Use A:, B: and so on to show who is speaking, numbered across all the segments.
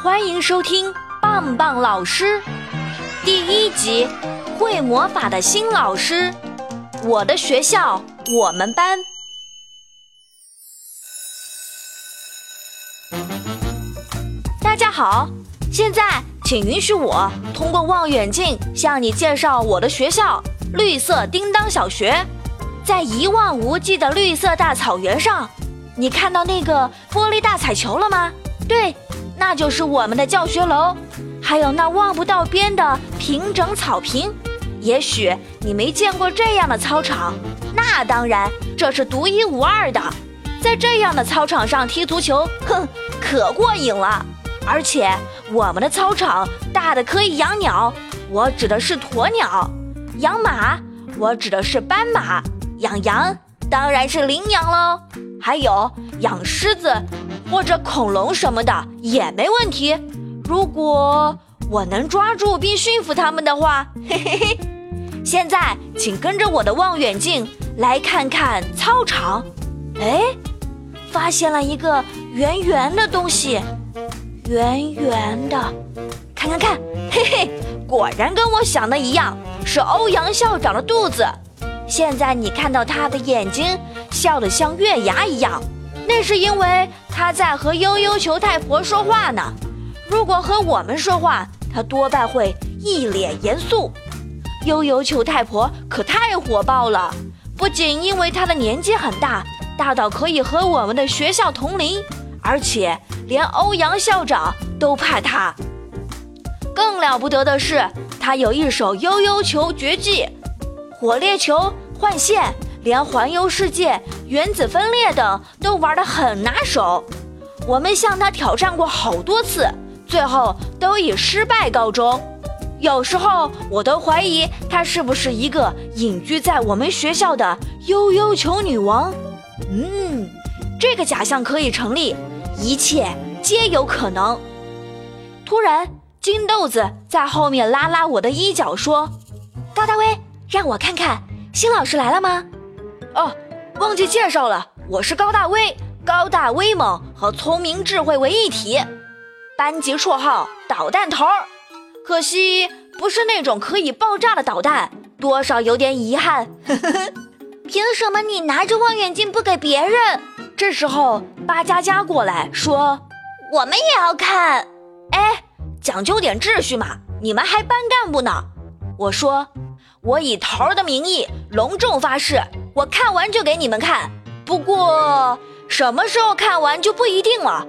A: 欢迎收听棒棒老师第一集《会魔法的新老师》。我的学校，我们班。大家好，现在请允许我通过望远镜向你介绍我的学校——绿色叮当小学。在一望无际的绿色大草原上，你看到那个玻璃大彩球了吗？对，那就是我们的教学楼。还有那望不到边的平整草坪。也许你没见过这样的操场，那当然这是独一无二的。在这样的操场上踢足球，哼，可过瘾了。而且我们的操场大的可以养鸟，我指的是鸵鸟；养马，我指的是斑马；养羊，当然是羚羊喽。还有养狮子或者恐龙什么的也没问题。如果我能抓住并驯服它们的话，嘿嘿嘿。现在请跟着我的望远镜来看看操场。哎，发现了一个圆圆的东西，圆圆的，看看看，嘿嘿，果然跟我想的一样，是欧阳校长的肚子。现在你看到他的眼睛笑得像月牙一样，那是因为他在和悠悠球太婆说话呢。如果和我们说话，他多半会一脸严肃。悠悠球太婆可太火爆了，不仅因为她的年纪很大，大到可以和我们的学校同龄，而且连欧阳校长都怕她。更了不得的是，她有一手悠悠球绝技，火烈球、换线，连环游世界、原子分裂等都玩得很拿手。我们向他挑战过好多次，最后都以失败告终。有时候我都怀疑他是不是一个隐居在我们学校的悠悠球女王。嗯，这个假象可以成立，一切皆有可能。突然，金豆子在后面拉拉我的衣角，说：“高大威，让我看看新老师来了吗？”哦，忘记介绍了，我是高大威，高大威猛和聪明智慧为一体，班级绰号导弹头。可惜不是那种可以爆炸的导弹，多少有点遗憾。凭什么你拿着望远镜不给别人？这时候巴佳佳过来说：“我们也要看。”哎，讲究点秩序嘛！你们还班干部呢。我说：“我以头儿的名义隆重发誓，我看完就给你们看。不过什么时候看完就不一定了。”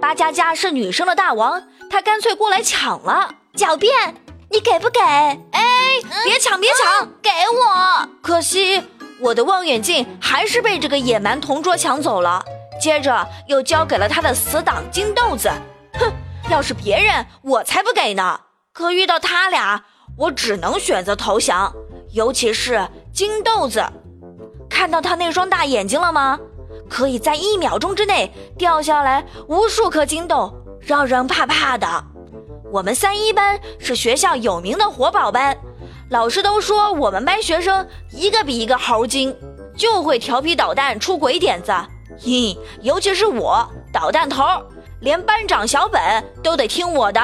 A: 八佳佳是女生的大王，她干脆过来抢了。狡辩，你给不给？哎，别抢，别抢，给我！可惜我的望远镜还是被这个野蛮同桌抢走了，接着又交给了他的死党金豆子。哼，要是别人，我才不给呢。可遇到他俩，我只能选择投降。尤其是金豆子，看到他那双大眼睛了吗？可以在一秒钟之内掉下来无数颗金豆，让人怕怕的。我们三一班是学校有名的活宝班，老师都说我们班学生一个比一个猴精，就会调皮捣蛋出鬼点子。嘿，尤其是我捣蛋头，连班长小本都得听我的。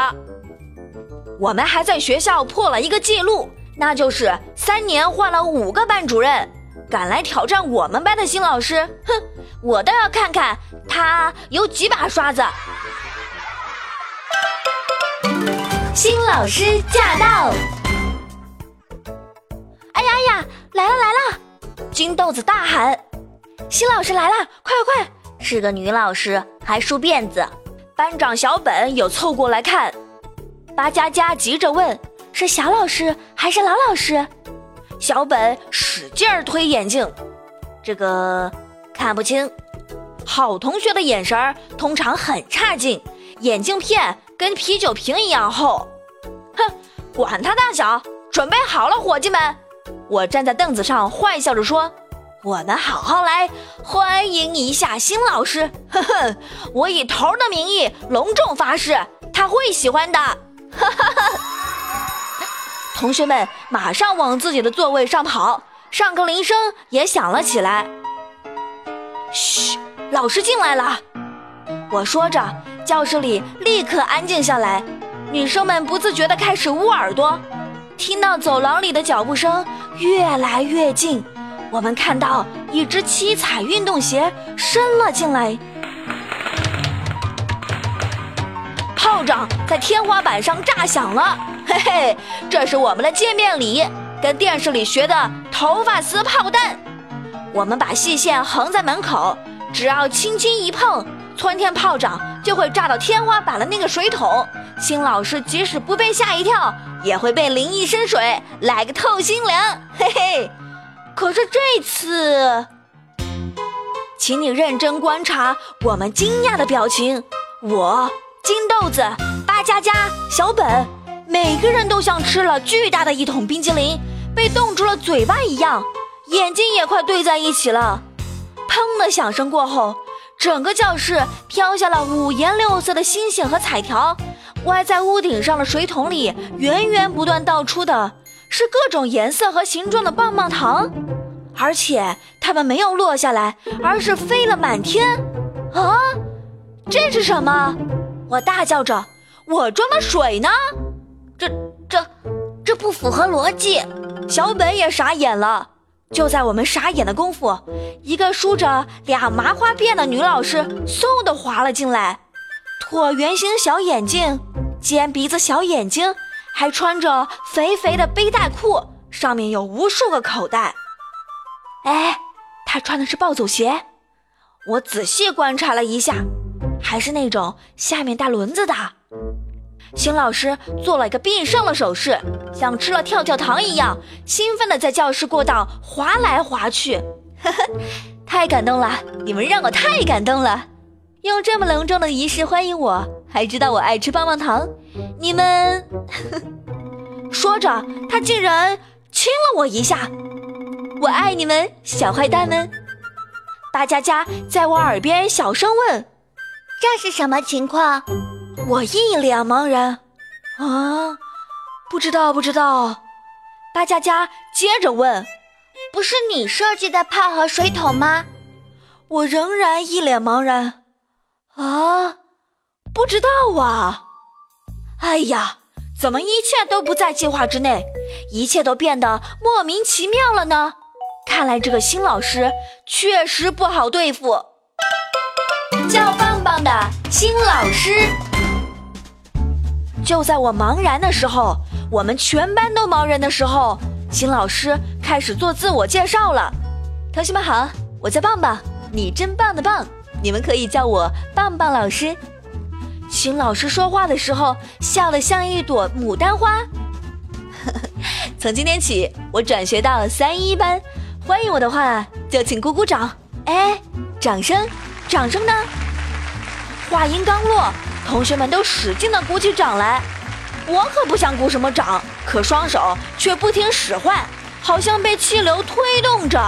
A: 我们还在学校破了一个记录，那就是三年换了五个班主任。敢来挑战我们班的新老师，哼，我倒要看看他有几把刷子。新老师驾到！哎呀呀，来了来了！金豆子大喊：“新老师来了，快快快！”是个女老师，还梳辫子。班长小本有凑过来看。巴佳佳急着问：“是小老师还是老老师？”小本使劲儿推眼镜，这个看不清。好同学的眼神儿通常很差劲，眼镜片。跟啤酒瓶一样厚，哼，管他大小，准备好了，伙计们！我站在凳子上，坏笑着说：“我们好好来欢迎一下新老师。”呵呵，我以头的名义隆重发誓，他会喜欢的。哈哈哈！同学们马上往自己的座位上跑，上课铃声也响了起来。嘘，老师进来了。我说着。教室里立刻安静下来，女生们不自觉地开始捂耳朵。听到走廊里的脚步声越来越近，我们看到一只七彩运动鞋伸了进来。炮仗在天花板上炸响了，嘿嘿，这是我们的见面礼，跟电视里学的头发丝炮弹。我们把细线横在门口，只要轻轻一碰，窜天炮仗就会炸到天花板的那个水桶。新老师即使不被吓一跳，也会被淋一身水，来个透心凉。嘿嘿。可是这次，请你认真观察我们惊讶的表情。我金豆子、八佳佳、小本，每个人都像吃了巨大的一桶冰激凌，被冻住了嘴巴一样。眼睛也快对在一起了，砰的响声过后，整个教室飘下了五颜六色的星星和彩条。歪在屋顶上的水桶里，源源不断倒出的是各种颜色和形状的棒棒糖，而且它们没有落下来，而是飞了满天。啊，这是什么？我大叫着：“我装的水呢？这、这、这不符合逻辑！”小本也傻眼了。就在我们傻眼的功夫，一个梳着俩麻花辫的女老师嗖的滑了进来，椭圆形小眼镜，尖鼻子小眼睛，还穿着肥肥的背带裤，上面有无数个口袋。哎，她穿的是暴走鞋。我仔细观察了一下，还是那种下面带轮子的。邢老师做了一个必胜的手势，像吃了跳跳糖一样，兴奋地在教室过道滑来滑去。呵呵，太感动了！你们让我太感动了，用这么隆重的仪式欢迎我，还知道我爱吃棒棒糖。你们，说着，他竟然亲了我一下。我爱你们，小坏蛋们！大家家在我耳边小声问：“
B: 这是什么情况？”
A: 我一脸茫然，啊，不知道，不知道。巴佳佳接着问：“
B: 不是你设计的炮和水桶吗？”
A: 我仍然一脸茫然，啊，不知道啊。哎呀，怎么一切都不在计划之内，一切都变得莫名其妙了呢？看来这个新老师确实不好对付。叫棒棒的新老师。就在我茫然的时候，我们全班都茫然的时候，新老师开始做自我介绍了。同学们好，我叫棒棒，你真棒的棒，你们可以叫我棒棒老师。秦老师说话的时候，笑得像一朵牡丹花。从今天起，我转学到了三一班，欢迎我的话就请鼓鼓掌。哎，掌声，掌声呢？话音刚落。同学们都使劲地鼓起掌来，我可不想鼓什么掌，可双手却不听使唤，好像被气流推动着。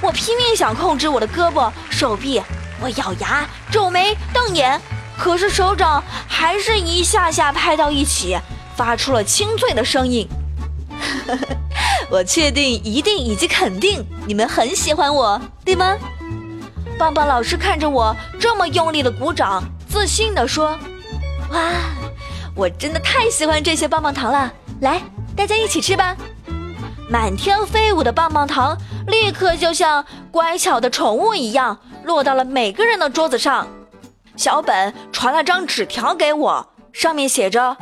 A: 我拼命想控制我的胳膊、手臂，我咬牙、皱眉、瞪眼，可是手掌还是一下下拍到一起，发出了清脆的声音。我确定、一定以及肯定，你们很喜欢我，对吗？棒棒老师看着我这么用力的鼓掌，自信地说。哇，我真的太喜欢这些棒棒糖了！来，大家一起吃吧。满天飞舞的棒棒糖立刻就像乖巧的宠物一样，落到了每个人的桌子上。小本传了张纸条给我，上面写着：“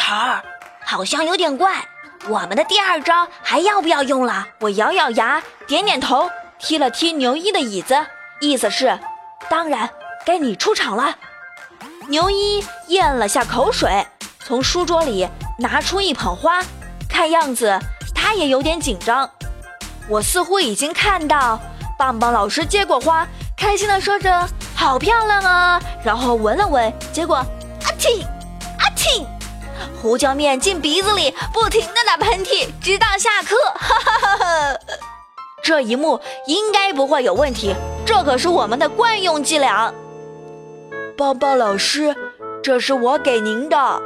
B: 桃儿，好像有点怪，我们的第二招还要不要用了？”
A: 我咬咬牙，点点头，踢了踢牛一的椅子，意思是：当然，该你出场了。牛一咽了下口水，从书桌里拿出一捧花，看样子他也有点紧张。我似乎已经看到棒棒老师接过花，开心地说着“好漂亮啊”，然后闻了闻，结果阿嚏阿嚏，胡椒面进鼻子里，不停地打喷嚏，直到下课。哈哈哈哈！这一幕应该不会有问题，这可是我们的惯用伎俩。棒棒老师，这是我给您的。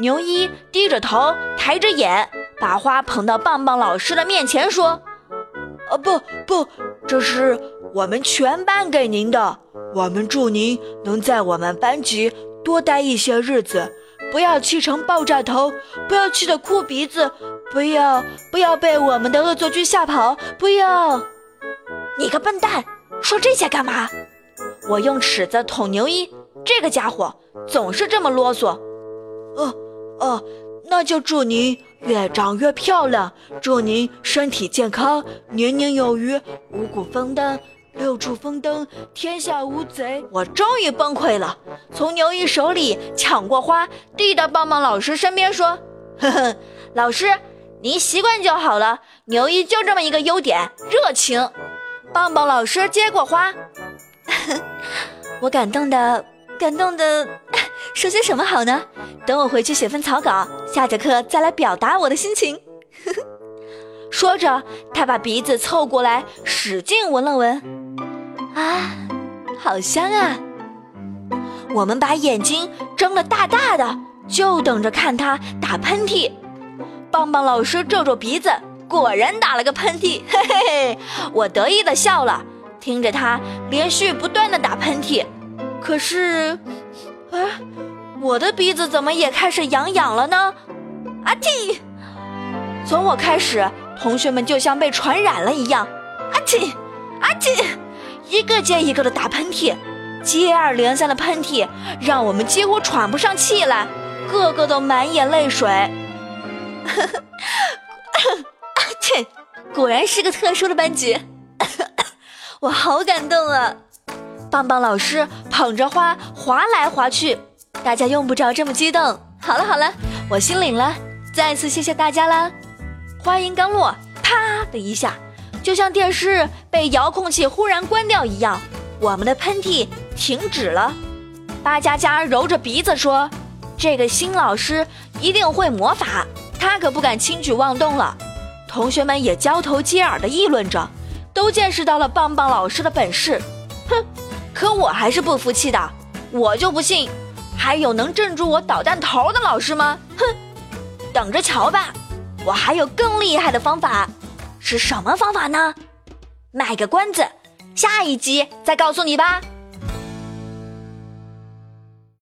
A: 牛一低着头，抬着眼，把花捧到棒棒老师的面前，说：“啊，不不，这是我们全班给您的，
C: 我们祝您能在我们班级多待一些日子，不要气成爆炸头，不要气得哭鼻子，不要不要被我们的恶作剧吓跑，不要！
B: 你个笨蛋，说这些干嘛？
A: 我用尺子捅牛一，这个家伙总是这么啰嗦。
C: 哦哦，那就祝您越长越漂亮，祝您身体健康，年年有余，五谷丰登。六畜丰登，天下无贼。
A: 我终于崩溃了，从牛一手里抢过花，递到棒棒老师身边，说：“呵呵，老师，您习惯就好了。牛一就这么一个优点，热情。”棒棒老师接过花，我感动的，感动的，说些什么好呢？等我回去写份草稿，下节课再来表达我的心情。说着，他把鼻子凑过来，使劲闻了闻。啊，好香啊！我们把眼睛睁得大大的，就等着看他打喷嚏。棒棒老师皱皱鼻子，果然打了个喷嚏，嘿嘿嘿！我得意的笑了，听着他连续不断的打喷嚏。可是，啊，我的鼻子怎么也开始痒痒了呢？阿嚏！从我开始，同学们就像被传染了一样，阿嚏，阿嚏！一个接一个的打喷嚏，接二连三的喷嚏让我们几乎喘不上气来，个个都满眼泪水。阿嚏，果然是个特殊的班级，我好感动啊！棒棒老师捧着花滑来滑去，大家用不着这么激动。好了好了，我心领了，再次谢谢大家啦！话音刚落，啪的一下。就像电视被遥控器忽然关掉一样，我们的喷嚏停止了。巴佳佳揉着鼻子说：“这个新老师一定会魔法，他可不敢轻举妄动了。”同学们也交头接耳地议论着，都见识到了棒棒老师的本事。哼，可我还是不服气的，我就不信还有能镇住我导弹头的老师吗？哼，等着瞧吧，我还有更厉害的方法。是什么方法呢？卖个关子，下一集再告诉你吧。